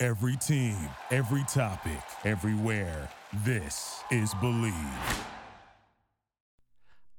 Every team, every topic, everywhere. This is Bleav.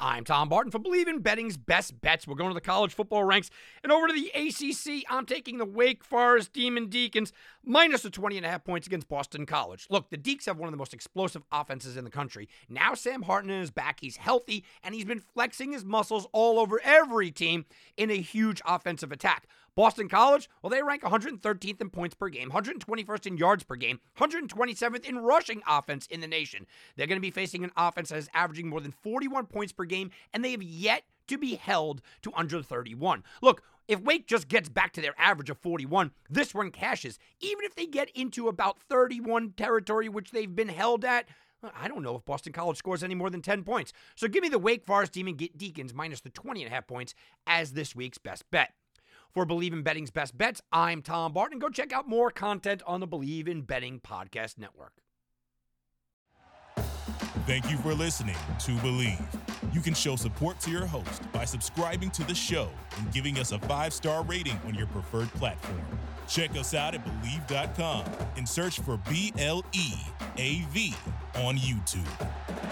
I'm Tom Barton for Bleav in Betting's Best Bets. We're going to the college football ranks and over to the ACC. I'm taking the Wake Forest Demon Deacons minus the 20 and a half points against Boston College. Look, the Deacs have one of the most explosive offenses in the country. Now Sam Hartman is back. He's healthy and he's been flexing his muscles all over every team in a huge offensive attack. Boston College, well, they rank 113th in points per game, 121st in yards per game, 127th in rushing offense in the nation. They're going to be facing an offense that is averaging more than 41 points per game, and they have yet to be held to under 31. Look, if Wake just gets back to their average of 41, this one cashes. Even if they get into about 31 territory, which they've been held at, I don't know if Boston College scores any more than 10 points. So give me the Wake Forest Demon Deacons minus the 20 and a half points as this week's best bet. For Bleav in Betting's best bets, I'm Tom Barton. Go check out more content on the Bleav in Betting Podcast Network. Thank you for listening to Bleav. You can show support to your host by subscribing to the show and giving us a five star rating on your preferred platform. Check us out at Bleav.com and search for B L E A V on YouTube.